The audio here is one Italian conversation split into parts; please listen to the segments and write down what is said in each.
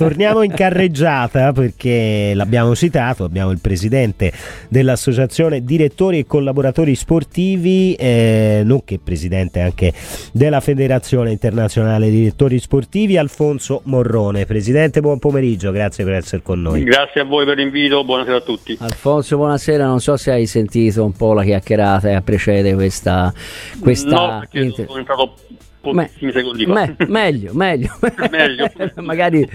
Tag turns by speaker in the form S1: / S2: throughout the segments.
S1: torniamo in carreggiata perché l'abbiamo citato, abbiamo il presidente dell'associazione direttori e collaboratori sportivi, eh, nonché presidente anche della Federazione Internazionale Direttori Sportivi, Alfonso Morrone. Presidente, buon pomeriggio, grazie per essere con noi.
S2: Grazie a voi per l'invito, buonasera a tutti.
S3: Alfonso, buonasera, non so se hai sentito un po' la chiacchierata che precede questa... questa
S2: no, perché inter... sono entrato pochissimi secondi fa.
S3: Me, meglio, meglio.
S2: meglio.
S3: magari,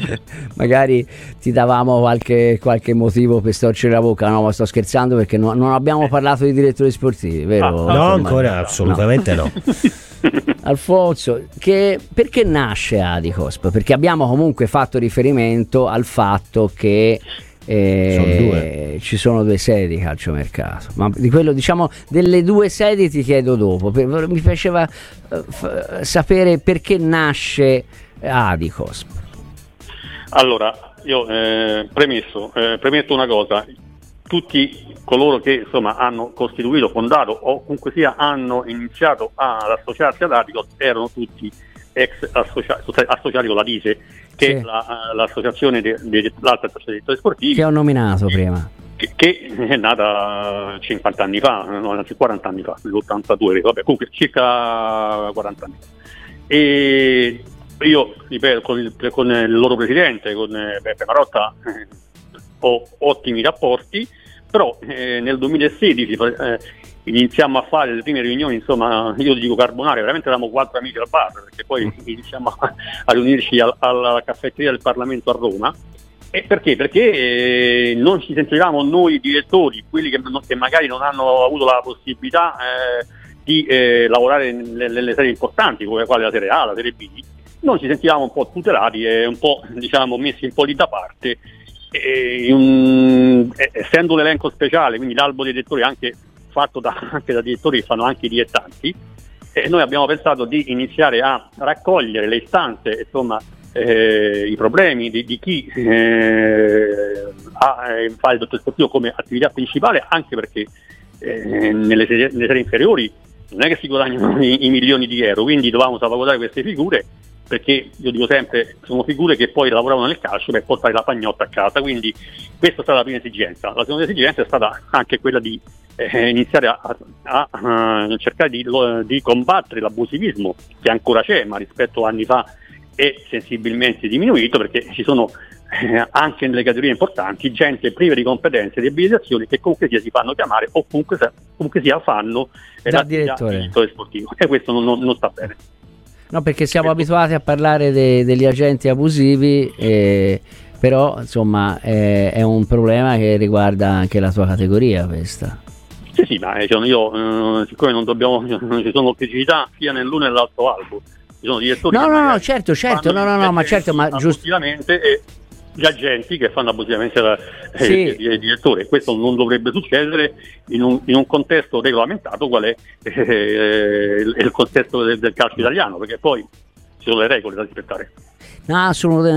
S3: magari, ti davamo qualche, qualche, motivo per storcere la bocca, no, ma sto scherzando perché no, non abbiamo parlato di direttori sportivi, vero?
S1: Ah, no, ancora, assolutamente no.
S3: Alfonso, che, perché nasce Adicosp? Perché abbiamo comunque fatto riferimento al fatto che eh, ci sono due sedi di calciomercato, ma di quello diciamo delle due sedi ti chiedo dopo. Mi piaceva uh, f- sapere perché nasce Adicosp.
S2: Allora, io eh, premesso, eh, premetto una cosa, tutti coloro che insomma, hanno costituito, fondato o comunque sia hanno iniziato ad associarsi ad Adicos erano tutti ex associa- associati con la DISE che sì. è la, l'associazione dell'alta associazione sportivi
S3: che ho nominato prima
S2: che, che, è nata 50 anni fa, no, anzi 40 anni fa, l'82, vabbè, comunque circa 40 anni fa. E io, ripeto, con il, con il loro presidente, con Beppe Marotta, eh, ho ottimi rapporti, però eh, nel 2016 eh, iniziamo a fare le prime riunioni, insomma, io dico carbonare, veramente eravamo quattro amici al bar, perché poi mm. iniziamo a, a riunirci al, alla caffetteria del Parlamento a Roma. E perché? Perché eh, non ci sentivamo noi direttori, quelli che, che, magari non hanno avuto la possibilità eh, di eh, lavorare nelle, nelle, serie importanti, come quale la Serie A, la Serie B, non ci sentivamo un po' tutelati e un po' diciamo, messi un po' lì da parte. Un, essendo un elenco speciale, quindi l'albo dei direttori anche fatto da, anche da direttori che fanno anche i dilettanti, e noi abbiamo pensato di iniziare a raccogliere le istanze, insomma, eh, i problemi di, di chi eh, ha, eh, fa il dottor sportivo come attività principale, anche perché eh, nelle, serie, nelle, serie, inferiori non è che si guadagnano i, i milioni di euro, quindi dovevamo salvaguardare queste figure perché io dico sempre sono figure che poi lavoravano nel calcio per portare la pagnotta a casa, quindi questa è stata la prima esigenza. La seconda esigenza è stata anche quella di eh, iniziare a, a, a cercare di, di, combattere l'abusivismo che ancora c'è, ma rispetto a anni fa è sensibilmente diminuito perché ci sono eh, anche nelle categorie importanti gente priva di competenze e di abilitazioni che comunque sia si fanno chiamare o comunque, comunque sia fanno
S3: eh, da direttore.
S2: direttore sportivo e questo non, non, non sta bene.
S3: No, perché siamo questo. abituati a parlare de, degli agenti abusivi. E però insomma è, è, un problema che riguarda anche la tua categoria questa.
S2: Sì, sì, ma eh, cioè, io, eh, siccome non dobbiamo, non ci sono criticità sia nell'uno che nell'altro albo, ci sono direttori
S3: No, no, no, certo, certo, no, no, no, ma certo, ma giusto.
S2: E gli agenti che fanno abusivamente la, eh, sì. il, direttore. Questo non dovrebbe succedere in un, in un contesto regolamentato qual è eh, il contesto del, del calcio italiano, perché poi ci sono le regole da rispettare.
S3: No,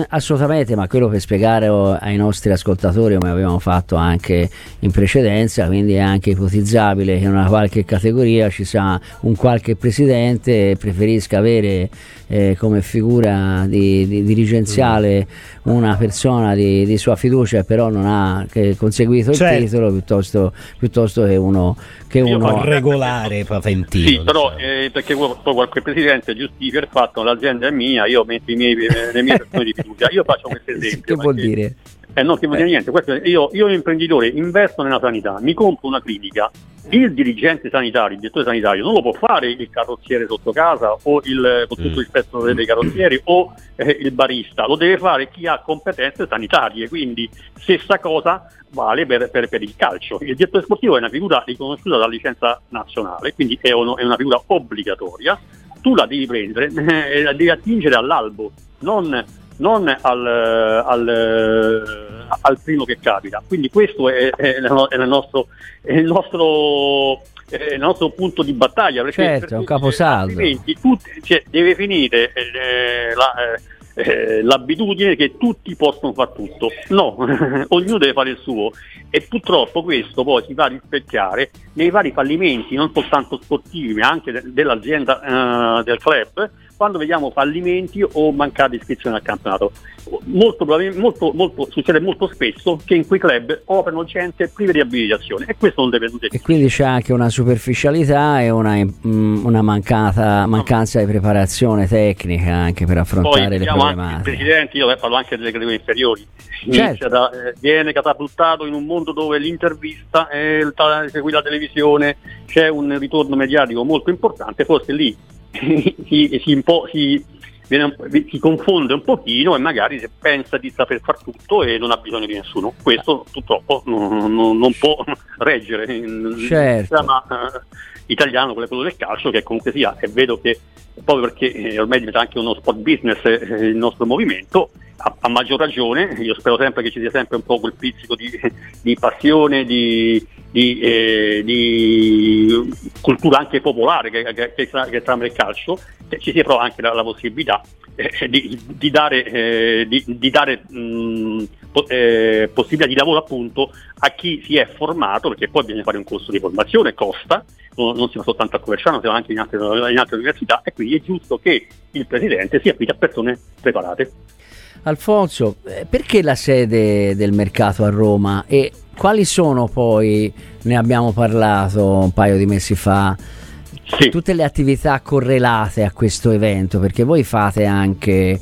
S3: assolutamente, ma quello per spiegare ai nostri ascoltatori, come abbiamo fatto anche in precedenza, quindi è anche ipotizzabile che in una qualche categoria ci sia un qualche presidente e preferisca avere eh, come figura di, di dirigenziale una persona di, di, sua fiducia però non ha conseguito il certo. titolo piuttosto, piuttosto, che uno, che uno...
S1: regolare patentino.
S2: Sì, però diciamo. eh, perché poi qualche presidente giustifica il fatto che l'azienda è mia, io metto i miei, le mie persone di fiducia. Io faccio questo esempio.
S3: che vuol dire?
S2: Eh, non che vuol dire niente. Questo, io, io imprenditore investo nella sanità, mi compro una clinica, il dirigente sanitario, il direttore sanitario non lo può fare il carrozziere sotto casa o il, con tutto il mm. rispetto dei carrozzieri o eh, il barista, lo deve fare chi ha competenze sanitarie, quindi stessa cosa vale per, per, per il calcio. Il direttore sportivo è una figura riconosciuta dalla licenza nazionale, quindi è, uno, è una figura obbligatoria, tu la devi prendere e eh, la devi attingere all'albo, non, non al, al al primo che capita. Quindi questo è, è, è, il, nostro, è il, nostro, il, nostro, punto di battaglia.
S3: Perché, certo, perché, è un caposaldo.
S2: Tutti, cioè, deve finire eh, la, eh, l'abitudine che tutti possono fare tutto. No, ognuno deve fare il suo e purtroppo questo poi si va a rispecchiare nei vari fallimenti, non soltanto sportivi, ma anche de- dell'azienda uh, del club, quando vediamo fallimenti o mancate iscrizioni al campionato. Molto, molto, molto, succede molto spesso che in quei club operano gente prive di abilitazione e questo non deve succedere.
S3: E quindi c'è anche una superficialità e una, mm, una mancata, mancanza di preparazione tecnica anche per affrontare
S2: Poi,
S3: le problematiche.
S2: Presidente, io parlo anche delle categorie inferiori, certo. da, eh, viene catapultato in un mondo dove l'intervista è seguì la televisione, c'è un ritorno mediatico molto importante, forse lì si, si, si, viene, si, confonde un pochino e magari pensa di saper far tutto e non ha bisogno di nessuno. Questo purtroppo non, non, non può reggere
S3: certo. il
S2: sistema uh, italiano, quello del calcio, che comunque sia, e vedo che proprio perché eh, ormai diventa anche uno sport business eh, il nostro movimento, a, a, maggior ragione, io spero sempre che ci sia sempre un po' quel pizzico di, di passione, di, di, eh, di, cultura anche popolare che, che, che, che trama il calcio, che ci sia però anche la, la possibilità eh, di, dare, eh, dare mh, po- eh, possibilità di lavoro appunto a chi si è formato, perché poi bisogna fare un corso di formazione, costa, non, non si va soltanto a Coverciano, siamo anche in altre, in altre università e quindi è giusto che il Presidente si affidi a persone preparate.
S3: Alfonso, eh, perché la sede del mercato a Roma e quali sono poi, ne abbiamo parlato un paio di mesi fa, sì. tutte le attività correlate a questo evento? Perché voi fate anche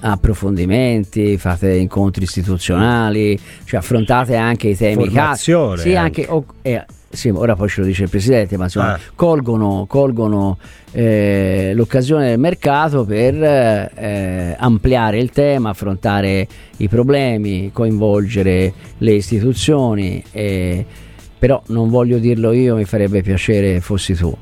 S3: approfondimenti, fate incontri istituzionali, cioè affrontate anche i temi
S1: Formazione,
S3: sì, anche, o, eh, sì, ora poi ce lo dice il Presidente, ma insomma ah. colgono, colgono eh, l'occasione del mercato per eh, ampliare il tema, affrontare i problemi, coinvolgere le istituzioni, eh, però non voglio dirlo io, mi farebbe piacere fossi tu.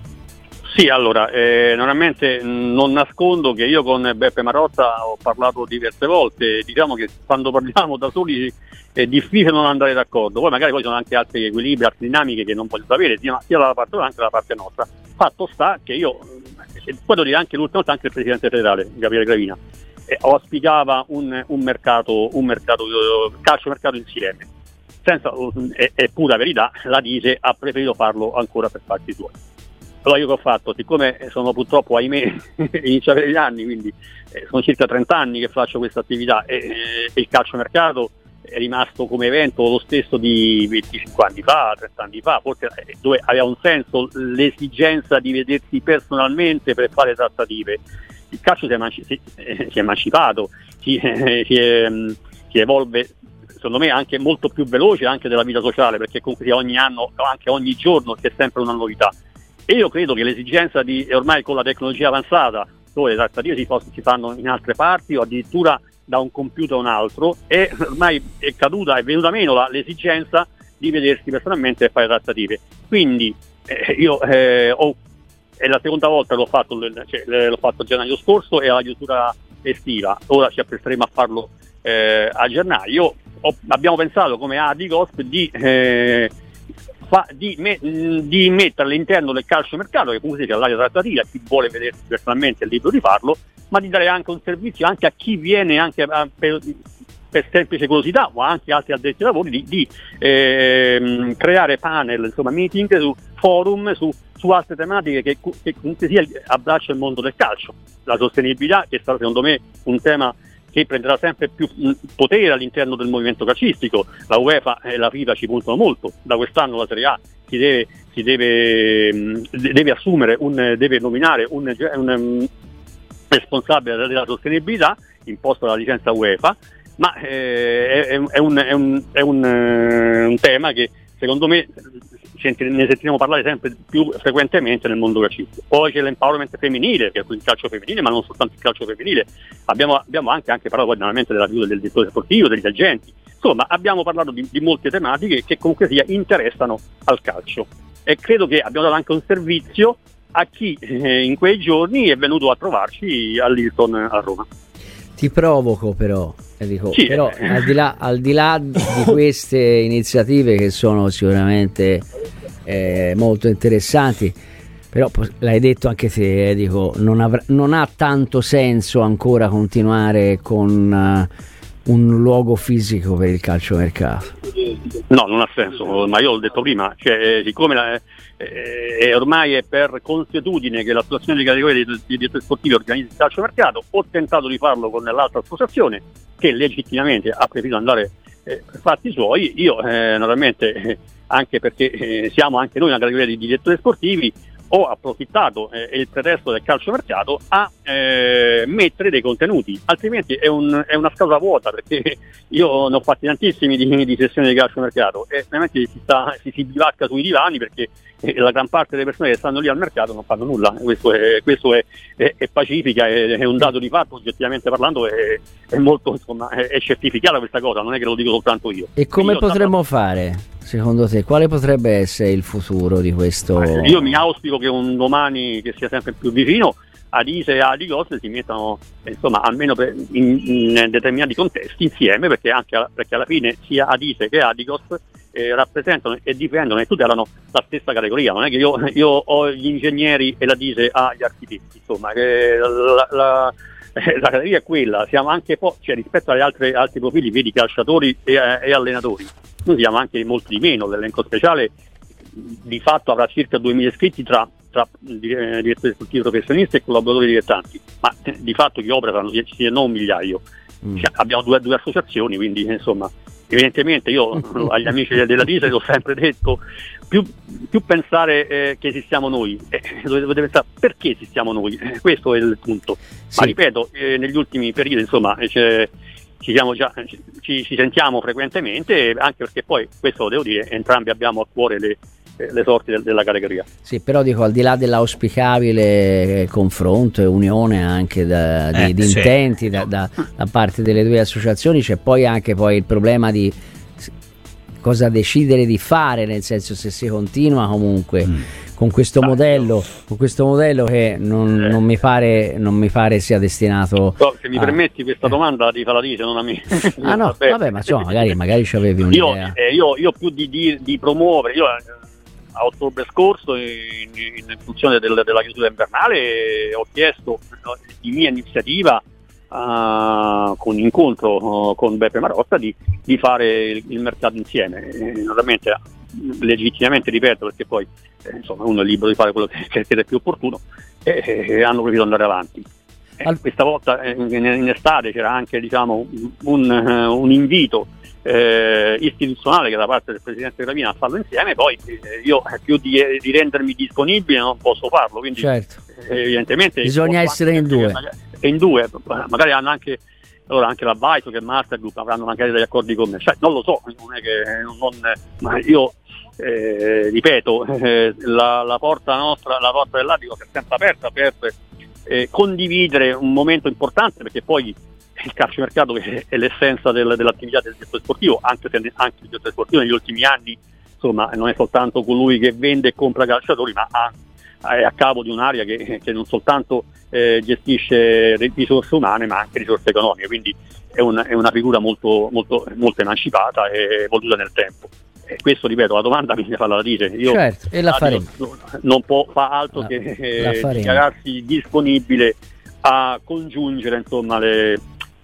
S2: Sì, allora, eh, normalmente non nascondo che io con Beppe Marotta ho parlato diverse volte, diciamo che quando parliamo da soli è difficile non andare d'accordo, poi magari poi sono anche altri equilibri, altre dinamiche che non voglio sapere, sia, dalla parte loro che dalla parte nostra. Fatto sta che io, e poi devo dire anche l'ultima volta anche il Presidente federale, Gabriele Gravina, eh, auspicava un, un, mercato, un mercato, calcio mercato insieme. Senza, è, è pura verità, la dice, ha preferito farlo ancora per fatti suoi. Allora io che ho fatto, siccome sono purtroppo, ahimè, inizio a avere gli anni, quindi eh, sono circa 30 anni che faccio questa attività e, eh, e il calciomercato è rimasto come evento lo stesso di 25 anni fa, 30 anni fa, forse eh, dove aveva un senso l'esigenza di vedersi personalmente per fare trattative. Il calcio si è, emanci- si, eh, si è emancipato, si, eh, è, mm, si, evolve secondo me anche molto più veloce anche della vita sociale perché comunque ogni anno, anche ogni giorno c'è sempre una novità. E io credo che l'esigenza di, ormai con la tecnologia avanzata, dove le trattative si, si fanno in altre parti o addirittura da un computer a un altro e ormai è caduta, è venuta meno la, l'esigenza di vedersi personalmente e fare trattative. Quindi eh, io eh, ho, è la seconda volta che l'ho fatto, cioè, l'ho fatto a gennaio scorso e alla chiusura estiva, ora ci appresteremo a farlo eh, a gennaio. Ho, abbiamo pensato come Adigosp di, eh, fa, di, me, di, mettere all'interno del calcio mercato, che comunque sia l'area trattativa, chi vuole vedersi personalmente è libero di farlo, ma di dare anche un servizio anche a chi viene anche a, per, per semplice curiosità o anche altri addetti ai lavori di, di eh, creare panel, insomma meeting su forum, su, su altre tematiche che, che comunque sia abbraccia il mondo del calcio. La sostenibilità che sarà secondo me un tema che prenderà sempre più potere all'interno del movimento calcistico. La UEFA e la FIFA ci puntano molto, da quest'anno la Serie A si deve, si deve, deve assumere, un, deve nominare un, un responsabile della sostenibilità imposto dalla licenza UEFA, ma eh, è, è, un, è, un, è un, tema che secondo me ne sentiremo parlare sempre più frequentemente nel mondo calcistico. Poi c'è l'empowerment femminile, che è il calcio femminile, ma non soltanto il calcio femminile. Abbiamo, abbiamo anche, anche, parlato banalmente della figura del direttore sportivo, degli agenti. Insomma, abbiamo parlato di, di molte tematiche che comunque sia interessano al calcio. E credo che abbiamo dato anche un servizio a chi eh, in quei giorni è venuto a trovarci all'Hilton a Roma.
S3: Ti provoco però, Enrico, sì, però eh. al, di là, al, di là, di queste iniziative che sono sicuramente eh, molto interessanti, però l'hai detto anche te, Enrico, non, avrà, non ha tanto senso ancora continuare con uh, un luogo fisico per il calciomercato.
S2: No, non ha senso, ma io l'ho detto prima, cioè, siccome la, eh, ormai è per consuetudine che l'associazione di categoria di, di direttori sportivi organizza il calcio mercato, ho tentato di farlo con l'altra associazione che legittimamente ha preferito andare eh, per fatti suoi, io eh, naturalmente eh, anche perché eh, siamo anche noi una categoria di direttori sportivi, ho approfittato eh, il pretesto del calciomercato a eh, mettere dei contenuti, altrimenti è, un, è, una scatola vuota perché io ne ho fatti tantissimi di, di sessioni di calciomercato e veramente si, sta, si, si bivacca sui divani perché eh, la gran parte delle persone che stanno lì al mercato non fanno nulla, questo è, questo è, è pacifica, è, un dato di fatto, oggettivamente parlando è, molto, insomma, è, certificata questa cosa, non è che lo dico soltanto io.
S3: E come io potremmo stavo... fare? Secondo te, quale potrebbe essere il futuro di questo?
S2: Io mi auspico che un domani che sia sempre più vicino Adise e Adigos si mettano insomma almeno in, in, determinati contesti insieme perché anche perché alla fine sia Adise che Adigos eh, rappresentano e difendono e tutelano la stessa categoria non è che io, io ho gli ingegneri e la Dise ha gli architetti insomma la, la, la categoria è quella siamo anche po- cioè, rispetto agli altri, altri profili vedi calciatori e, e allenatori noi siamo anche molti di meno, l'elenco speciale di fatto avrà circa 2000 iscritti tra, tra eh, direttori sportivi professionisti e collaboratori dilettanti, ma eh, di fatto chi opera saranno non un migliaio. Mm. Cioè, abbiamo due, due, associazioni, quindi insomma, evidentemente io agli amici della Disa ho sempre detto più, più pensare eh, che esistiamo noi, eh, dovete pensare perché esistiamo noi, eh, questo è il punto. Sì. Ma ripeto, eh, negli ultimi periodi insomma, c'è ci, già, ci, ci, sentiamo frequentemente, anche perché poi, questo lo devo dire, entrambi abbiamo a cuore le, le sorti del, della categoria.
S3: Sì, però dico al di là dell'auspicabile confronto e unione anche da, di, eh, di sì. intenti da, da, da, parte delle due associazioni, c'è poi anche poi il problema di cosa decidere di fare, nel senso se si continua comunque. Mm con questo, modello, con questo modello che non, eh. non, mi pare, non, mi pare, sia destinato.
S2: No, se mi a... permetti, questa domanda ti fa la dice, non a me.
S3: ah, no, vabbè, vabbè ma insomma, magari, magari ci avevi un'idea.
S2: Io, eh, io, io più di, di, di, promuovere, io eh, a ottobre scorso, in, in funzione del, della chiusura invernale, ho chiesto di mia iniziativa. Uh, con incontro uh, con Beppe Marotta di, di fare il, il, mercato insieme. Eh, naturalmente legittimamente ripeto perché poi eh, insomma, uno è libero di fare quello che, che crede più opportuno e, e hanno preferito andare avanti. Eh, questa volta eh, in, in, estate c'era anche diciamo, un, un, invito eh, istituzionale che da parte del Presidente Gravina a farlo insieme, poi eh, io più di, di, rendermi disponibile non posso farlo, quindi
S3: certo.
S2: evidentemente
S3: bisogna essere in due.
S2: in due, magari hanno anche allora anche la Vaito che Master Group avranno magari degli accordi con me, cioè, non lo so, non è che non, ma io eh, ripeto, eh, la, la, porta nostra, la porta dell'Adico è sempre aperta per eh, condividere un momento importante perché poi il calciomercato è l'essenza del, dell'attività del settore sportivo, anche se anche il settore sportivo negli ultimi anni insomma, non è soltanto colui che vende e compra calciatori, ma ha, è a capo di un'area che, che non soltanto eh, gestisce risorse umane ma anche risorse economiche, quindi è, un, è una figura molto, molto, molto emancipata e evoluta nel tempo. E questo, ripeto, la domanda bisogna farla da dire. Io,
S3: certo, e la faremo.
S2: Non può fare altro la, che eh, dichiararsi disponibile a congiungere insomma, le,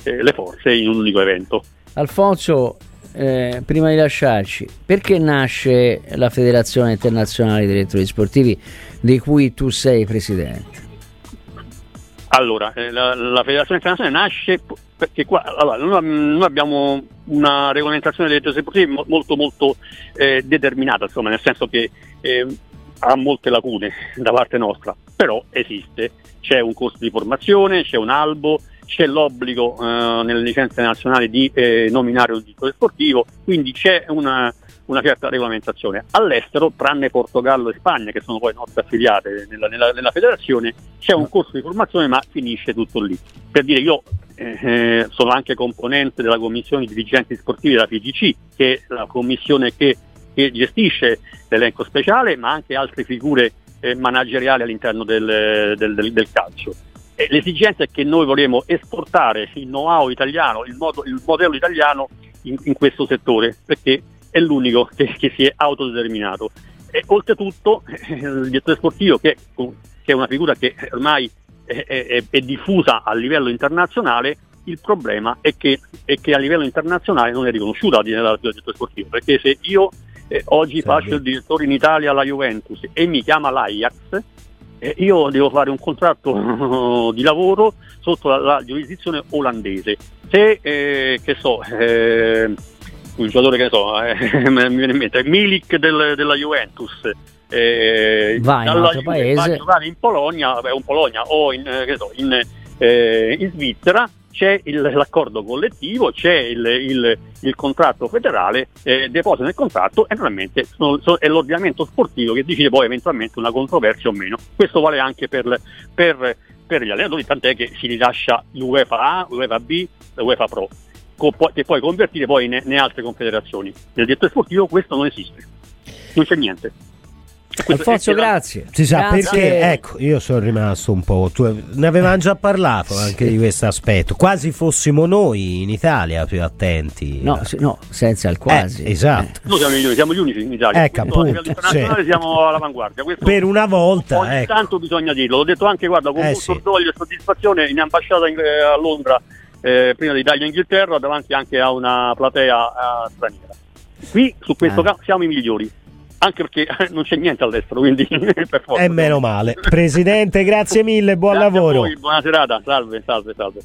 S2: eh, le forze in un unico evento.
S3: Alfonso, eh, prima di lasciarci, perché nasce la Federazione Internazionale dei Direttori Sportivi di cui tu sei presidente?
S2: Allora, eh, la, la, Federazione Internazionale nasce perché qua allora, noi, noi, abbiamo una regolamentazione dei direttori sportivi molto molto eh, determinata, insomma, nel senso che eh, ha molte lacune da parte nostra, però esiste, c'è un corso di formazione, c'è un albo, c'è l'obbligo eh, nelle licenze nazionali di eh, nominare un direttore sportivo, quindi c'è una, una certa regolamentazione. All'estero, tranne Portogallo e Spagna, che sono poi nostre affiliate nella, nella, nella federazione, c'è un corso di formazione, ma finisce tutto lì. Per dire, io eh, sono anche componente della commissione di dirigenti sportivi della PGC, che è la commissione che, che gestisce l'elenco speciale, ma anche altre figure eh, manageriali all'interno del, del, del, del calcio. E l'esigenza è che noi vorremmo esportare il know-how italiano, il, modo, il modello italiano in, in questo settore, perché è l'unico che, che si è autodeterminato. E oltretutto il direttore sportivo, che, che, è una figura che ormai è, è, è, diffusa a livello internazionale, il problema è che, è che, a livello internazionale non è riconosciuta la direttore sportivo, perché se io eh, oggi Salve. faccio il direttore in Italia alla Juventus e mi chiama l'Ajax, eh, io devo fare un contratto di lavoro sotto la, la giurisdizione olandese. Se, eh, che so, eh, un giocatore che ne so, eh, mi viene in mente, Milik del, della Juventus,
S3: eh, va in altro paese. va
S2: a giocare in Polonia, beh, in Polonia o in, so, in, eh, in Svizzera, c'è il, l'accordo collettivo, c'è il, il, il contratto federale, eh, deposita nel contratto e naturalmente sono, sono, è l'ordinamento sportivo che decide poi eventualmente una controversia o meno. Questo vale anche per, per, per gli allenatori, tant'è che si rilascia l'UEFA A, l'UEFA B, l'UEFA Pro, che puoi convertire poi in, in altre confederazioni. Nel direttore sportivo questo non esiste, non c'è niente.
S3: Alfonso, grazie.
S1: Si sa
S3: grazie.
S1: perché, ecco, io sono rimasto un po'. Tu, ne avevamo già parlato anche di questo aspetto. Quasi fossimo noi in Italia più attenti.
S3: No, no senza il quasi.
S1: Eh, esatto.
S2: Eh. Noi siamo gli, siamo gli, unici in Italia.
S1: Ecco, appunto,
S2: internazionale cioè, siamo all'avanguardia. Questo
S1: per una volta.
S2: Ogni
S1: ecco.
S2: tanto bisogna dirlo. L'ho detto anche, guarda, con eh, molto sì. orgoglio e soddisfazione in ambasciata in, eh, a Londra, eh, prima d'Italia e Inghilterra, davanti anche a una platea straniera. Qui su questo campo siamo i migliori anche perché non c'è niente all'estero, quindi per forza.
S1: E meno male. Presidente, grazie mille, buon
S2: grazie
S1: lavoro.
S2: buona serata, salve, salve, salve.